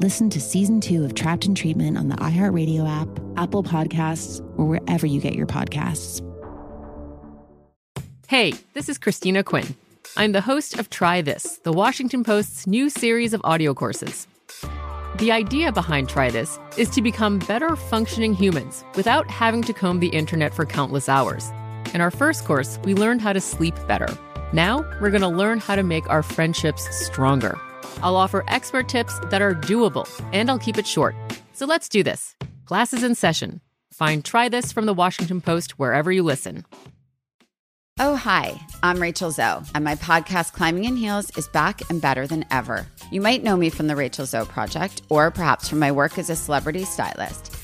Listen to season two of Trapped in Treatment on the iHeartRadio app, Apple Podcasts, or wherever you get your podcasts. Hey, this is Christina Quinn. I'm the host of Try This, the Washington Post's new series of audio courses. The idea behind Try This is to become better functioning humans without having to comb the internet for countless hours. In our first course, we learned how to sleep better. Now, we're going to learn how to make our friendships stronger. I'll offer expert tips that are doable, and I'll keep it short. So let's do this. Classes in session. Find Try This from the Washington Post wherever you listen. Oh, hi, I'm Rachel Zoe, and my podcast, Climbing in Heels, is back and better than ever. You might know me from the Rachel Zoe Project, or perhaps from my work as a celebrity stylist.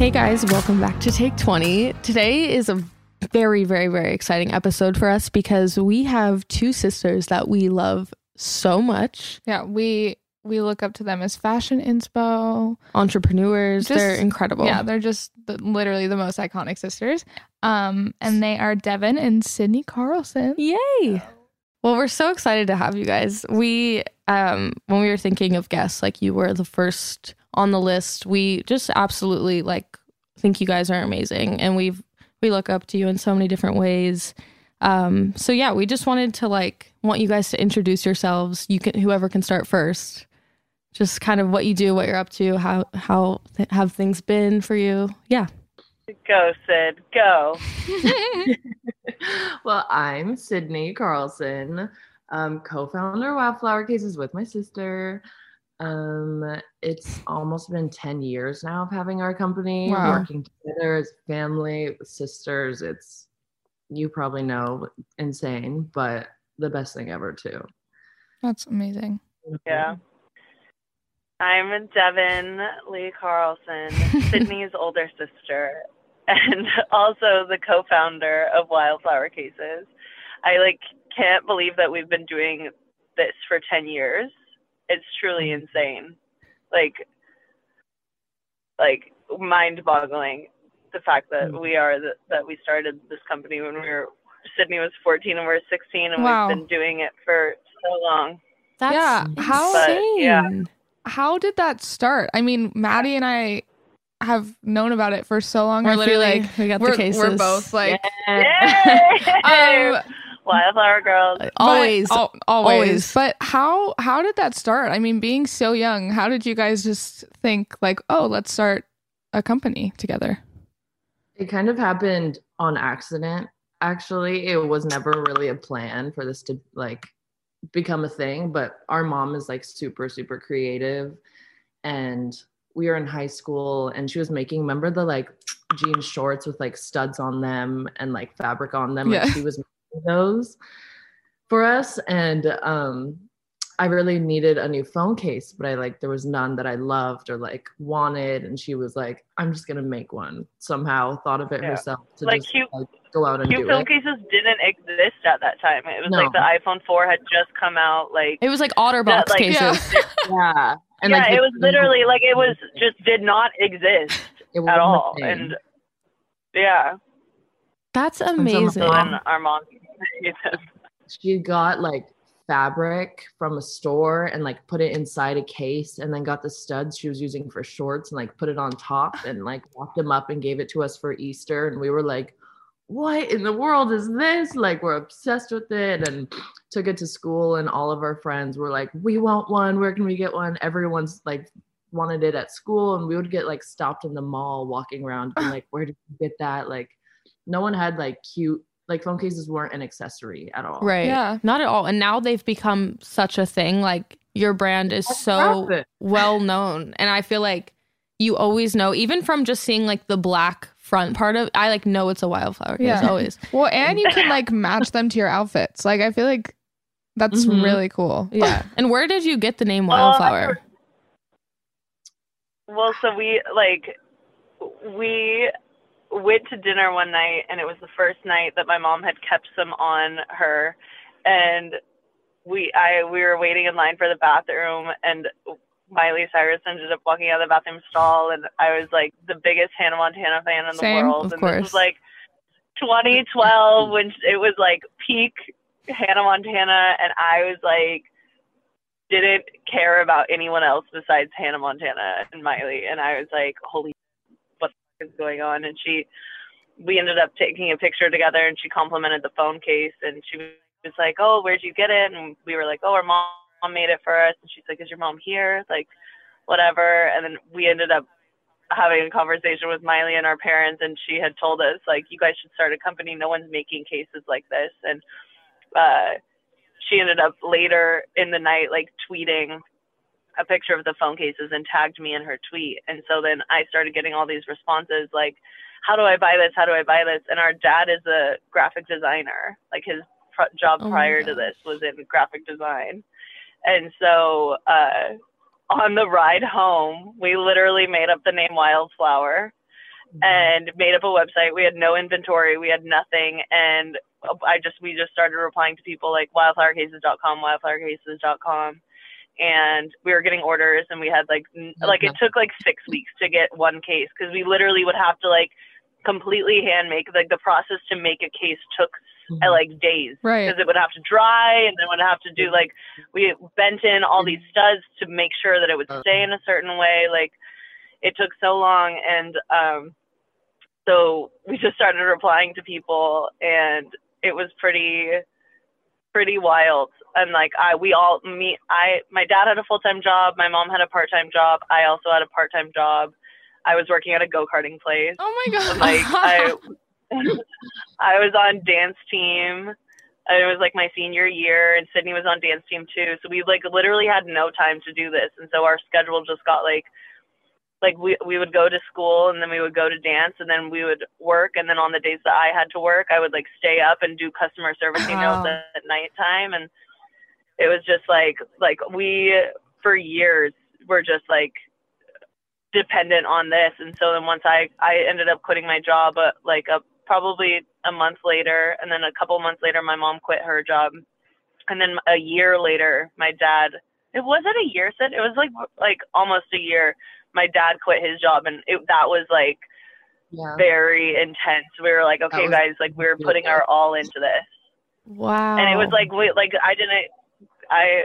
Hey guys, welcome back to Take 20. Today is a very, very, very exciting episode for us because we have two sisters that we love so much. Yeah, we we look up to them as fashion inspo entrepreneurs. Just, they're incredible. Yeah, they're just the, literally the most iconic sisters. Um, and they are Devon and Sydney Carlson. Yay! Well, we're so excited to have you guys. We, um, when we were thinking of guests, like you were the first on the list. We just absolutely like think you guys are amazing, and we've we look up to you in so many different ways. Um, so yeah, we just wanted to like want you guys to introduce yourselves. You can whoever can start first. Just kind of what you do, what you're up to, how how th- have things been for you? Yeah. Go, Sid. Go. well, I'm Sydney Carlson, um, co-founder of Wildflower Cases with my sister. Um, it's almost been 10 years now of having our company, wow. working together as family, sisters. It's, you probably know, insane, but the best thing ever, too. That's amazing. Yeah. I'm Devon Lee Carlson, Sydney's older sister, and also the co-founder of Wildflower Cases. I like can't believe that we've been doing this for 10 years it's truly insane. Like, like mind-boggling the fact that mm. we are the, that we started this company when we were Sydney was 14 and we are 16 and wow. we've been doing it for so long. That's yeah. How but, yeah. How did that start? I mean, Maddie and I have known about it for so long. We're literally we got the cases. We're both like, yeah. um, Wildflower Girls. Always, but, always, always. But how how did that start? I mean, being so young, how did you guys just think like, oh, let's start a company together? It kind of happened on accident. Actually, it was never really a plan for this to like become a thing. But our mom is like super super creative, and we were in high school and she was making remember the like jean shorts with like studs on them and like fabric on them Yeah. like she was making those for us and um I really needed a new phone case, but I like there was none that I loved or like wanted, and she was like, "I'm just gonna make one." Somehow thought of it Yeah. herself to Like, just cute- like, go out and Cute do phone it. cases didn't exist at that time. It was No. like the iPhone 4 had just come out. Like It was like OtterBox that, like, cases. yeah, and yeah, like it was literally like it was just did not exist at all, and yeah, That's amazing. so mom- our mom. she got like fabric from a store and like put it inside a case and then got the studs she was using for shorts and like put it on top and like wrapped them up and gave it to us for Easter. And we were like what in the world is this? Like we're obsessed with it and took it to school and all of our friends were like we want one. Where can we get one? Everyone's like wanted it at school and we would get like stopped in the mall walking around being like where did you get that? Like no one had like cute like phone cases weren't an accessory at all Right. Yeah. Not at all. And now they've become such a thing. Like your brand is That's so profit. well known. And I feel like you always know, even from just seeing like the black front part of I like know it's a wildflower case Yeah. always. Well, and you can like match them to your outfits. Like I feel like that's Mhm. really cool. Yeah. and where did you get the name Well, Wildflower? Well, so we like we went to dinner one night, and it was the first night that my mom had kept some on her, and we I we were waiting in line for the bathroom, and Miley Cyrus ended up walking out of the bathroom stall, and I was like the biggest Hannah Montana fan in the Same, world, of and this was like 2012 when it was like peak Hannah Montana, and I was like didn't care about anyone else besides Hannah Montana and Miley, and I was like, holy, what the fuck is going on? And she, we ended up taking a picture together, and she complimented the phone case, and she was like, oh, where'd you get it? And we were like, oh, our mom made it for us, and she's like, is your mom here? Like, whatever. And then we ended up having a conversation with Miley and our parents, and she had told us like, you guys should start a company. No one's making cases like this, and uh, she ended up later in the night like tweeting a picture of the phone cases and tagged me in her tweet. And so then I started getting all these responses like, how do I buy this? How do I buy this? And our dad is a graphic designer. Like his pr- job Oh prior to this was in graphic design. And so uh, on the ride home, we literally made up the name Wildflower and made up a website. We had no inventory, we had nothing, and I just we just started replying to people like wildflowercases.com, wildflowercases.com, and we were getting orders, and we had like n- like it took like six weeks to get one case because we literally would have to like completely hand make like the process to make a case took uh, like days. Right. because it would have to dry and then would have to do like we bent in all these studs to make sure that it would stay in a certain way like it took so long and um so we just started replying to people and it was pretty pretty wild and like i we all me i my dad had a full-time job my mom had a part-time job i also had a part-time job i was working at a go-karting place Oh my god. like I I was on dance team. It was like my senior year, and Sydney was on dance team too. So we like literally had no time to do this, and so our schedule just got like, like we we would go to school, and then we would go to dance, and then we would work, and then on the days that I had to work, I would like stay up and do customer service emails Wow. at, at nighttime, and it was just like like we for years were just like dependent on this. And so then once i i ended up quitting my job uh, like a probably a month later and then a couple months later my mom quit her job. And then a year later my dad it wasn't a year Sid. it was like like almost a year my dad quit his job and it that was like Yeah. very intense we were like okay guys like we're putting our all into this Wow. and it was like wait, like I didn't I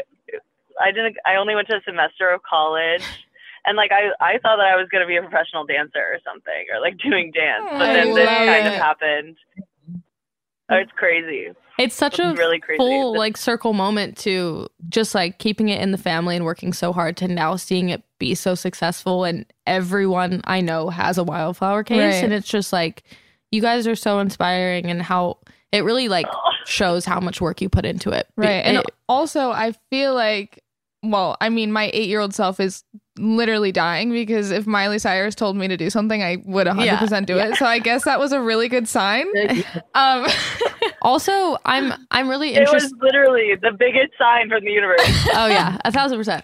I didn't I only went to a semester of college and like I I thought that I was gonna be a professional dancer or something or like doing dance but I then this love kind of happened oh, it's crazy It's such a really crazy. full like circle moment to just like keeping it in the family and working so hard to now seeing it be so successful and everyone I know has a wildflower case Right. and it's just like you guys are so inspiring and how it really like shows how much work you put into it. Be- Right. And also, I feel like, well, I mean, my eight year old self is literally dying because if Miley Cyrus told me to do something, I would 100% yeah. do it. So I guess that was a really good sign. um, also, I'm I'm really interested. It was literally the biggest sign from the universe. oh yeah, a thousand percent.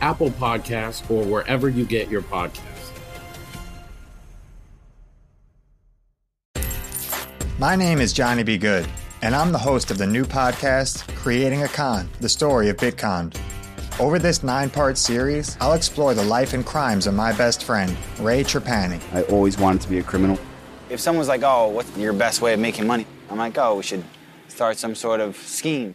Apple Podcasts, or wherever you get your podcasts. My name is Johnny B. Good, and I'm the host of the new podcast, Creating a Con The Story of Bitcon. Over this nine part series, I'll explore the life and crimes of my best friend, Ray Trapani. I always wanted to be a criminal. If someone's like, oh, what's your best way of making money? I'm like, oh, we should start some sort of scheme.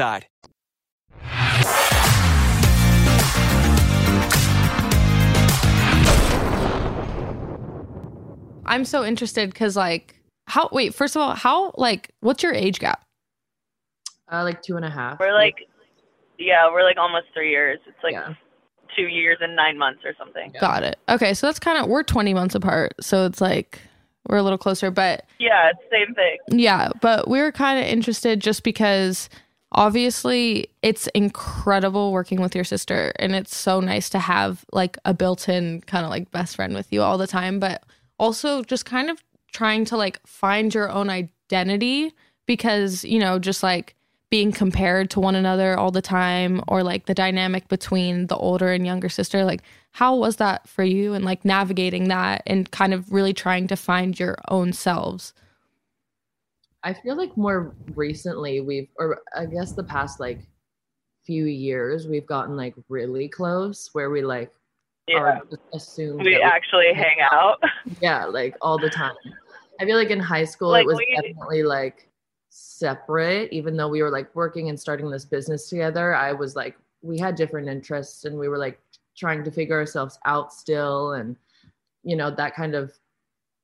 I'm so interested because like how wait first of all how like what's your age gap? Uh, like two and a half. We're like, yeah, we're like almost three years. It's like yeah. two years and nine months or something. Got it. Okay, so that's kind of we're 20 months apart, so it's like we're a little closer, but yeah, same thing. Yeah, but we are kind of interested just because obviously it's incredible working with your sister, and it's so nice to have like a built-in kind of like best friend with you all the time, but also just kind of trying to like find your own identity because, you know, just like being compared to one another all the time or like the dynamic between the older and younger sister like how was that for you? And like navigating that and kind of really trying to find your own selves I feel like more recently we've, or I guess the past like few years, we've gotten like really close where we like Yeah. are assumed We actually hang out. Yeah, like all the time. I feel like in high school Like, it was we- definitely like separate, even though we were like working and starting this business together. I was like, we had different interests and we were like trying to figure ourselves out still. And, you know, that kind of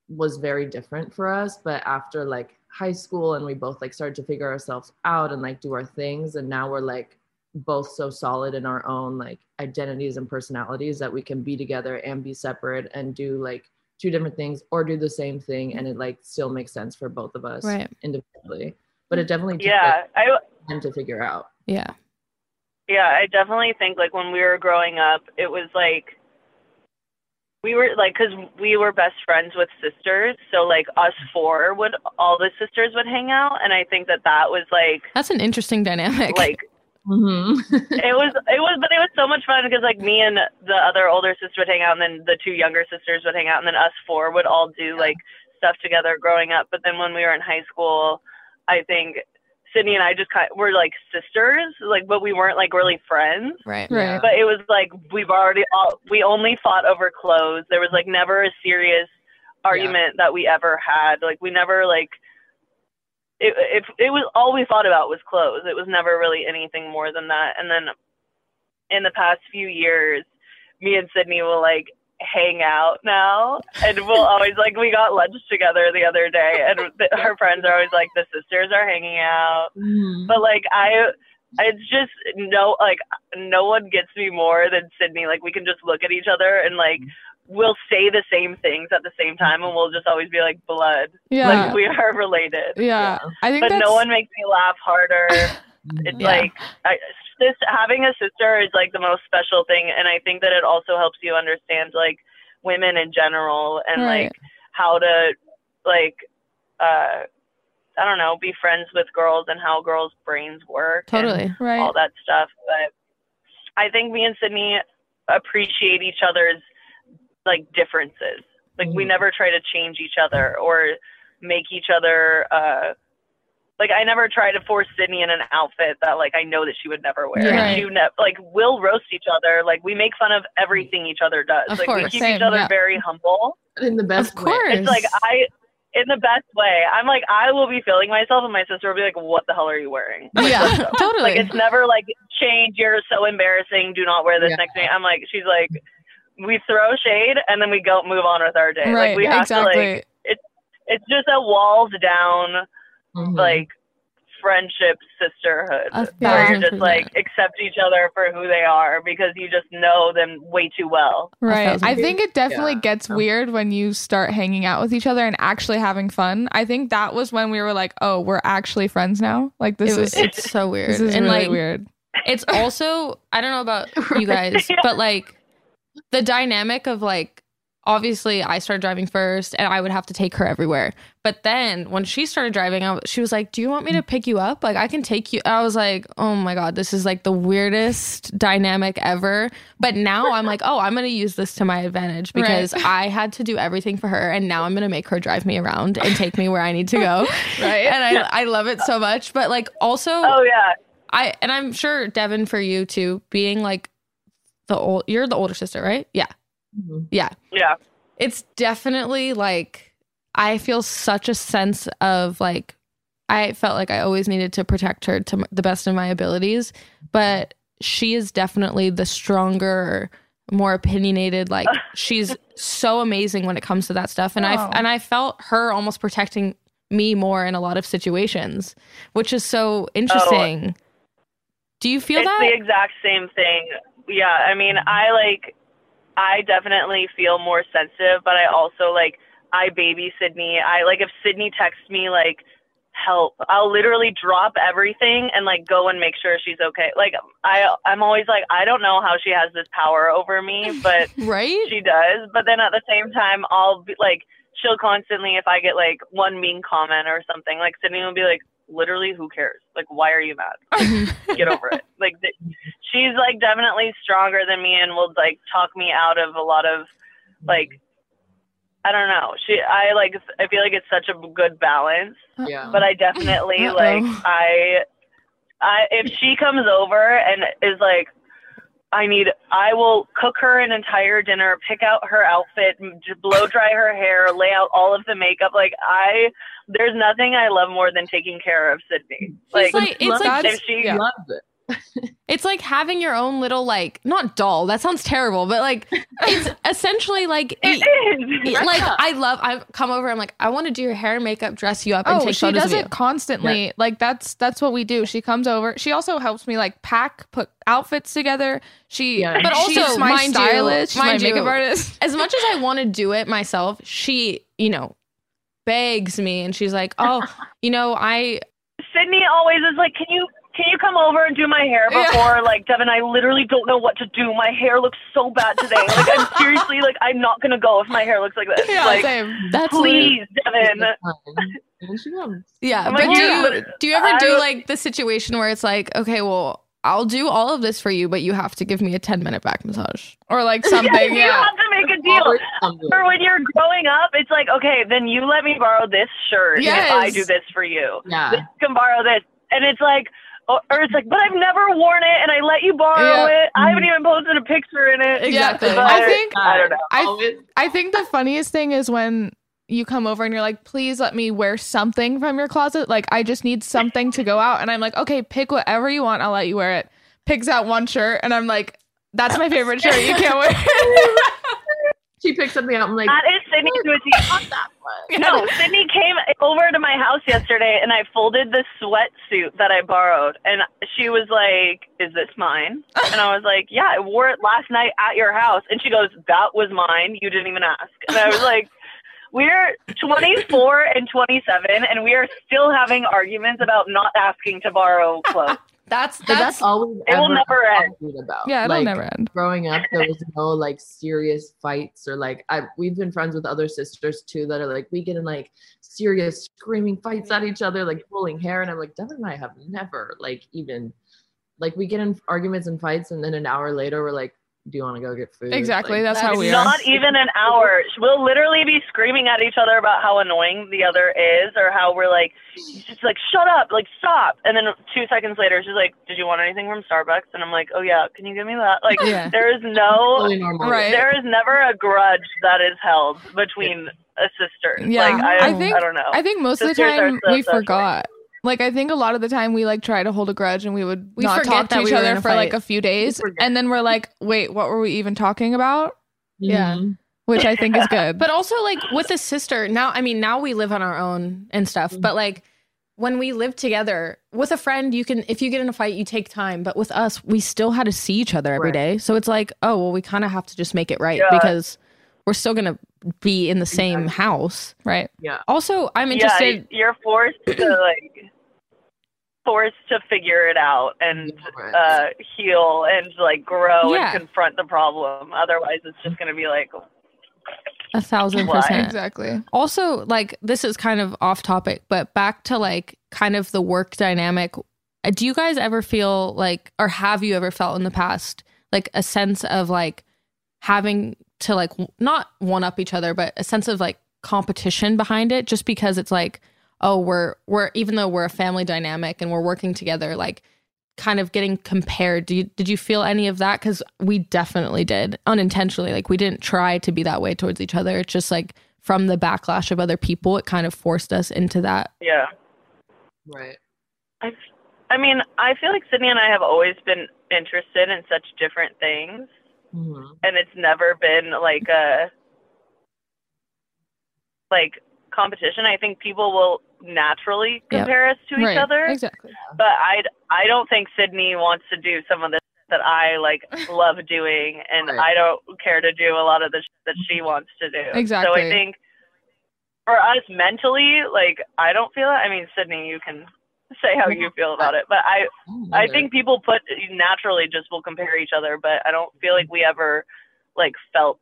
was very different for us. But after like high school and we both like started to figure ourselves out and like do our things. And now we're like both so solid in our own like identities and personalities that we can be together and be separate and do like two different things or do the same thing and it like still makes sense for both of us Right. individually but it definitely took Yeah, like, I time to figure out yeah yeah, I definitely think like when we were growing up, it was like we were like because we were best friends with sisters, so like us four would all the sisters would hang out, and I think that that was like that's an interesting dynamic. like mhm it was it was but it was so much fun because like me and the other older sister would hang out and then the two younger sisters would hang out and then us four would all do like stuff together growing up but then when we were in high school i think sydney and i just kind were like sisters like but we weren't like really friends right Right. but it was like we've already all we only fought over clothes there was like never a serious argument that we ever had like we never like it, it, it was all we thought about was clothes. It was never really anything more than that. And then in the past few years, me and Sydney will like hang out now, and we'll always like we got lunch together the other day, and th- our friends are always like the sisters are hanging out, mm-hmm. but like I. It's just no, like no one gets me more than Sydney. Like we can just look at each other and like we'll say the same things at the same time, and we'll just always be like blood. Yeah. like we are related. Yeah. I think but that's no one makes me laugh harder. It's Yeah. like I, sis, having a sister is like the most special thing, and I think that it also helps you understand like women in general and Right. like how to like uh I don't know be friends with girls and how girls' brains work. Totally. Right. All that stuff, but I think me and Sydney appreciate each other's like differences. Like we never try to change each other or make each other uh like I never try to force Sydney in an outfit that like I know that she would never wear. Yeah. And Right. she ne- like we'll roast each other. Like we make fun of everything each other does. Of like we keep Same, each other yeah. very humble. in the best Of way. course. It's like I in the best way. I'm like I will be feeling myself and my sister will be like, What the hell are you wearing? Yeah, totally. Like it's never like change, you're so embarrassing, do not wear this next to me. I'm like she's like we throw shade and then we go move on with our day. Right, like we have to exactly. like it's it's just a walls down Mm-hmm. like friendship sisterhood where you're just like accept each other for who they are because you just know them way too well. Right. I think it definitely Yeah. gets weird when you start hanging out with each other and actually having fun. I think that was when we were like, oh, we're actually friends now. Like this It was- is it's so weird This is and really like weird. it's also i don't know about you guys but like the dynamic of like obviously i started driving first and i would have to take her everywhere but then when she started driving I, she was like do you want me to pick you up like i can take you i was like oh my god this is like the weirdest dynamic ever but now i'm like oh i'm gonna use this to my advantage Right. because i had to do everything for her and now i'm gonna make her drive me around and take me where i need to go Right. and i i love it so much but like also Oh yeah. I and I'm sure Devon for you too, being like the old you're the older sister, right? Yeah. Mm-hmm. Yeah. Yeah. It's definitely like I feel such a sense of like I felt like I always needed to protect her to the best of my abilities, but she is definitely the stronger, more opinionated like she's so amazing when it comes to that stuff and Oh. I and I felt her almost protecting me more in a lot of situations, which is so interesting. Oh. Do you feel it's that? the exact same thing. Yeah, I mean, I like, I definitely feel more sensitive, but I also like, I baby Sydney. I like if Sydney texts me like, help, I'll literally drop everything and like go and make sure she's okay. Like I, I'm always like, I don't know how she has this power over me, but right, she does. But then at the same time, I'll be like, she'll constantly, if I get like one mean comment or something, like Sydney will be like, literally, who cares? Like, why are you mad? Get over it. Like, th- she's like definitely stronger than me and will like talk me out of a lot of like. I don't know. She, I like. I feel like it's such a good balance. Yeah. But I definitely Uh-oh. like. I, I if she comes over and is like, I need. I will cook her an entire dinner, pick out her outfit, blow dry her hair, lay out all of the makeup. Like I, there's nothing I love more than taking care of Sydney. Like, like- it's like- if she Yeah. loves it. It's like having your own little like not doll. That sounds terrible, but like it's essentially like It is. like I love. I come over. I'm like I want to do your hair and makeup, dress you up, and Oh, take she photos does of it you. constantly. Yeah. Like that's that's what we do. She comes over. She also helps me like pack, put outfits together. She, but she's also my mind stylist. you, she's mind my makeup you, artist. As much as I want to do it myself, she you know begs me, and she's like, oh, you know, I Sydney always is like, can you can you come over and do my hair Yeah. before? Like, Devon, I literally don't know what to do. My hair looks so bad today. Like, I'm seriously like, I'm not gonna go if my hair looks like this. Yeah, like, same. That's please, Devon. And she comes. Yeah, oh but like, do yeah, you do you ever do like the situation where it's like, okay, well, I'll do all of this for you, but you have to give me a ten minute back massage or like something. Yes, you have to make a deal. Or when you're growing up, it's like, okay, then you let me borrow this shirt if I do this for you. Yeah. This can borrow this. And it's like, or or it's like, but I've never worn it and I let you borrow Yeah. it. I haven't mm-hmm. even posted a picture in it. Exactly. But I think I don't know. I, I think the funniest thing is when you come over and you're like, please let me wear something from your closet. Like, I just need something to go out. And I'm like, okay, pick whatever you want. I'll let you wear it. Picks out one shirt. And I'm like, that's my favorite shirt. You can't wear it. She picks something out. I'm like, that is Sydney to a T. No, Sydney came over to my house yesterday and I folded the sweatsuit that I borrowed. And she was like, Is this mine? And I was like, Yeah, I wore it last night at your house. And she goes, That was mine. You didn't even ask. And I was like, We're 24 and 27, and we are still having arguments about not asking to borrow clothes. That's But that's all we've It will never end. about. Yeah, it'll like, never end. Growing up, there was no like serious fights or like I we've been friends with other sisters too that are like we get in like serious screaming fights at each other, like pulling hair, and I'm like Devon and I have never like even like we get in arguments and fights, and then an hour later we're like, do you want to go get food? Exactly, Like, that's how we are. Not even an hour. We'll literally be screaming at each other about how annoying the other is, or how we're like, she's like, shut up, like stop. And then two seconds later, she's like, did you want anything from Starbucks? And I'm like, oh yeah, can you give me that? Like, Yeah. there is no, Totally. Right. there is never a grudge that is held between a sister. Yeah, like, I, I think I don't know. I think most of the time so we special. forgot. Like I think a lot of the time we like try to hold a grudge and we would We not forget talk to each we other a for like a few days, and then we're like, wait, what were we even talking about? Yeah. Which I think is good. But also like with a sister, now I mean now we live on our own and stuff, mm-hmm. but like when we live together with a friend, you can if you get in a fight, you take time. But with us, we still had to see each other every Right. day. So it's like, oh well, we kind of have to just make it right Yeah. because we're still gonna be in the same house. right. Yeah. Also, I'm yeah, interested you're forced to like forced to figure it out and uh, heal and like grow Yeah. and confront the problem. Otherwise, it's just gonna be like, a thousand Why? percent. Exactly. Also, like this is kind of off topic, but back to like kind of the work dynamic. uh, Do you guys ever feel like, or have you ever felt in the past, like a sense of like having to like not one up each other, but a sense of like competition behind it, just because it's like, oh, we're we're even though we're a family dynamic and we're working together, like kind of getting compared. Do you, did you feel any of that? Because we definitely did unintentionally. Like we didn't try to be that way towards each other. It's just like from the backlash of other people, it kind of forced us into that. yeah. Right. I, I mean, I feel like Sydney and I have always been interested in such different things, Mhm. and it's never been like a like competition. I think people will naturally Yep. compare us to each Right. other. Exactly. but I I don't think Sydney wants to do some of the that I like love doing, and Right. I don't care to do a lot of the sh- that she wants to do. Exactly. So I think for us mentally, like I don't feel it. I mean, Sydney, you can say how you feel about it, but I I think people put naturally just will compare each other, but I don't feel like we ever like felt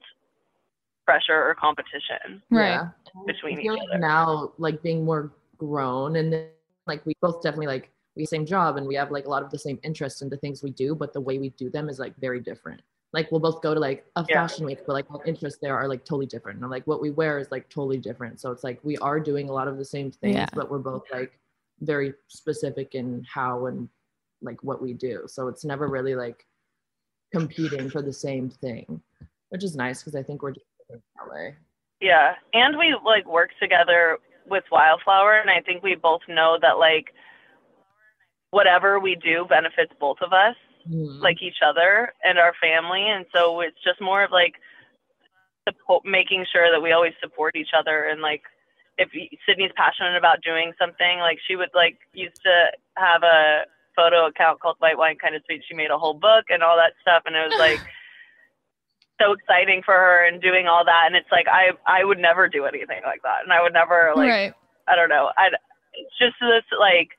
pressure or competition Right. Yeah. between I each like other. now, like being more grown and then like we both definitely like we have the same job and we have like a lot of the same interests in the things we do, but the way we do them is like very different. Like we'll both go to like a Yeah. fashion week, but like our interests there are like totally different. And like what we wear is like totally different. So it's like we are doing a lot of the same things, Yeah. but we're both like very specific in how and like what we do. So it's never really like competing for the same thing, which is nice because I think we're just that way. Yeah, and we like work together with Wildflower, and I think we both know that like whatever we do benefits both of us, mm-hmm. like each other and our family, and so it's just more of like suppo- making sure that we always support each other and like if Sydney's passionate about doing something, like she would like used to have a photo account called White Wine Kind of Sweet. She made a whole book and all that stuff, and it was like so exciting for her and doing all that. And it's like I I would never do anything like that, and I would never like Right. I don't know. I it's just this like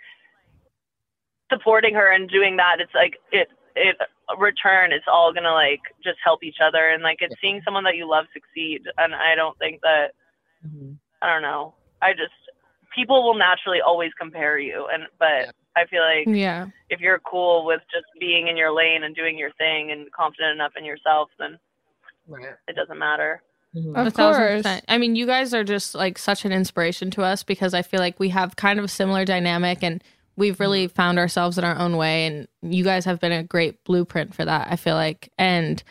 supporting her and doing that. It's like it it return. It's all gonna like just help each other and like it's seeing someone that you love succeed. And I don't think that mm-hmm. I don't know. I just people will naturally always compare you, and but I feel like Yeah. if you're cool with just being in your lane and doing your thing and confident enough in yourself, then it doesn't matter. Mm-hmm. A thousand percent. I mean, you guys are just like such an inspiration to us because I feel like we have kind of a similar dynamic and we've really mm-hmm. found ourselves in our own way. And you guys have been a great blueprint for that, I feel like. And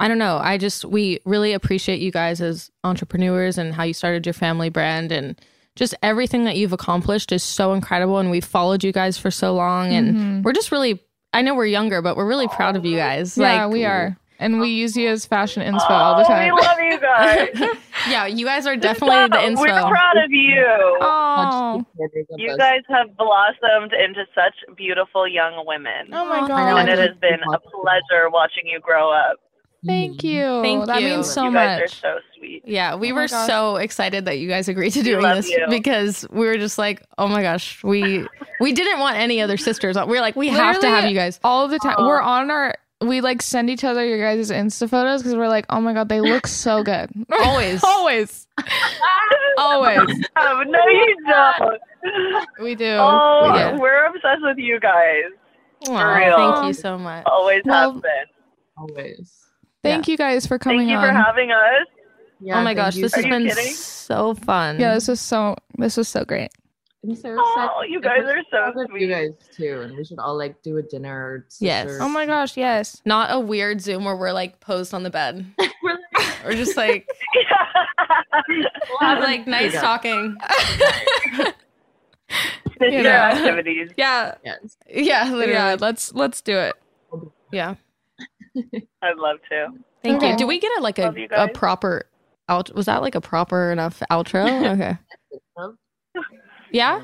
I don't know. I just, we really appreciate you guys as entrepreneurs and how you started your family brand and just everything that you've accomplished is so incredible. And we've followed you guys for so long. And Mhm. we're just really, I know we're younger, but we're really proud of you guys. Yeah, like, we are. And we use you as fashion inspo all the Oh, time. we love you guys. yeah, you guys are definitely the inspo. We're proud of you. Oh. You guys have blossomed into such beautiful young women. Oh my God. And it has been a pleasure watching you grow up. Thank mm-hmm. you. Thank that you. means so you guys much. are so sweet. Yeah, we Oh were so excited that you guys agreed to We doing this you. because we were just like, oh my gosh, we we didn't want any other sisters. We are like, we have to have you guys. all the time. We're on our. We like send each other your guys' Insta photos because we're like, oh my god, they look so good. Always. always, always. Oh, no, you don't. We do. Oh, We do. we're obsessed with you guys. For real. thank you so much. Always Well, have been. Always. Thank you guys for coming Thank you on. for having us. oh my gosh, this Are has been kidding? so fun. yeah, this was so. This was so great. I'm so Oh, excited. you guys are so with You guys too, and we should all like do a dinner. Yes. sisters. Oh my gosh, yes. Not a weird Zoom where we're like posed on the bed. We're just like, have like nice talking. Sister You know. activities. Yeah. Yes. Yeah. Yeah, let's let's do it. Yeah. I'd love to. Thank Okay. you. Do we get a like a, a proper out was that like a proper enough outro? Okay. Yeah?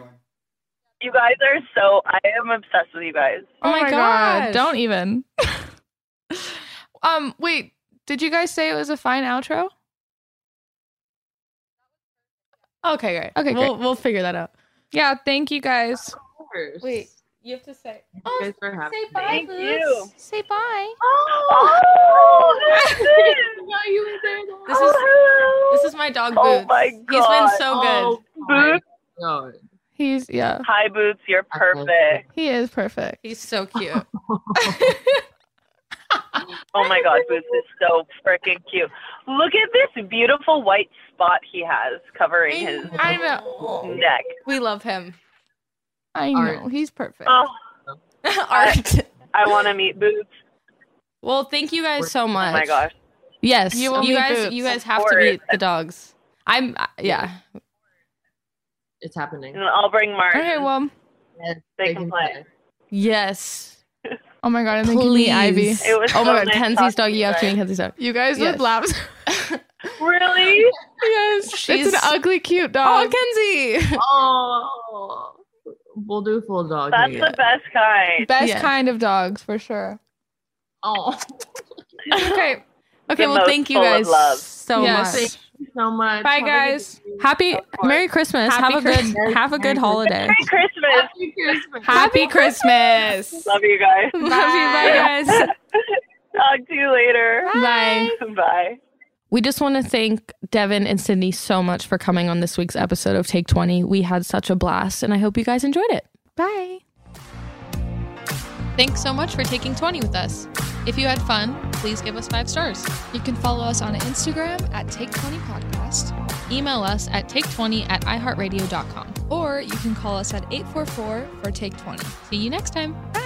You guys are so. I am obsessed with you guys. Oh my gosh. Don't even. um, wait. Did you guys say it was a fine outro? Okay, great. Okay, We'll we'll figure that out. Yeah, thank you guys. Wait, you have to say Thank you oh, guys for having me. Thank you. Say bye. Oh, who's this? This is this is my dog Boots. Oh Boots. my He's been God. so good. Oh, oh my Boots. God. He's yeah. Hi, Boots. You're perfect. He is perfect. He's so cute. Oh my God, Boots is so freaking cute. Look at this beautiful white spot he has covering his I know. neck. We love him. I know. He's perfect. Oh, Art. I want to meet Boots. Well, thank you guys so much. Oh my gosh. Yes, You you, guys, Boots. you guys have to course. meet the dogs. I'm uh, yeah. It's happening. And I'll bring Martin. Okay, well, Yes, they can play. Yes. oh my god, and then can Ivy. It was oh so my god, nice Kenzie's talking dog. You you have to meet Kenzie's dog. You guys Yes. would laugh. Really? yes, She's- it's an ugly, cute dog. Oh. Kenzie. Oh, we'll do full dog. That's hate. the best kind. Best Yeah. kind of dogs for sure. Oh, Okay, Okay, The well, thank you guys love. so Yes. much. thank you so much. bye Have a good guys. Happy Merry Christmas. Happy have a good have a good holiday. Merry Christmas. Happy Christmas. Happy Christmas. Love you guys. Love you, bye guys. Talk to you later. Bye. Bye. We just want to thank Devon and Sydney so much for coming on this week's episode of Take 20. We had such a blast, and I hope you guys enjoyed it. Bye. Thanks so much for taking 20 with us. If you had fun, please give us five stars. You can follow us on Instagram at Take20 Podcast. Email us at take20 at iheartradio.com. Or you can call us at 844 for Take 20. See you next time. Bye.